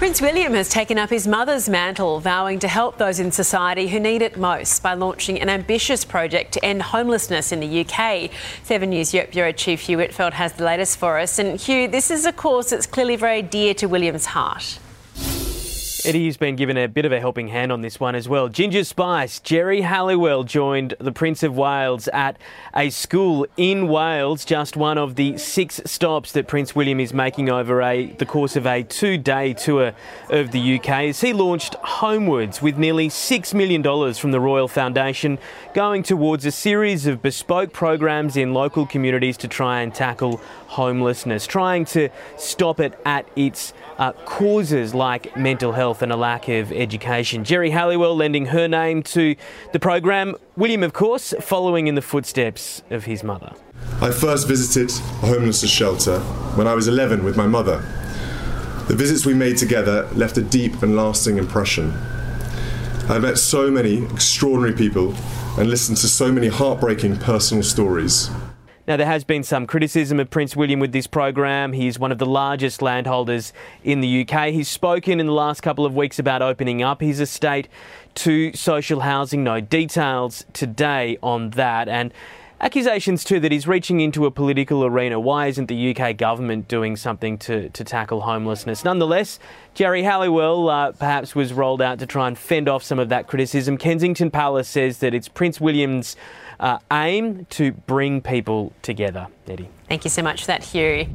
Prince William has taken up his mother's mantle, vowing to help those in society who need it most by launching an ambitious project to end homelessness in the UK. Seven News Europe Bureau Chief Hugh Whitfield has the latest for us. And Hugh, this is a cause that's clearly very dear to William's heart. Eddie's been given a bit of a helping hand on this one as well. Ginger Spice, Geri Halliwell joined the Prince of Wales at a school in Wales, just one of the six stops that Prince William is making over a, the course of a two day tour of the UK as he launched Homewards with nearly $6 million from the Royal Foundation going towards a series of bespoke programs in local communities to try and tackle homelessness, trying to stop it at its uh, causes like mental health and a lack of education. Geri Halliwell lending her name to the program. William, of course, following in the footsteps of his mother. I first visited a homelessness shelter when I was 11 with my mother. The visits we made together left a deep and lasting impression. I met so many extraordinary people and listened to so many heartbreaking personal stories. Now, there has been some criticism of Prince William with this program. He's one of the largest landholders in the UK. He's spoken in the last couple of weeks about opening up his estate to social housing. No details today on that. And accusations too that he's reaching into a political arena. Why isn't the UK government doing something to, to tackle homelessness? Nonetheless, Geri Halliwell uh, perhaps was rolled out to try and fend off some of that criticism. Kensington Palace says that it's Prince William's uh, aim to bring people together. Eddie. Thank you so much for that, Hugh.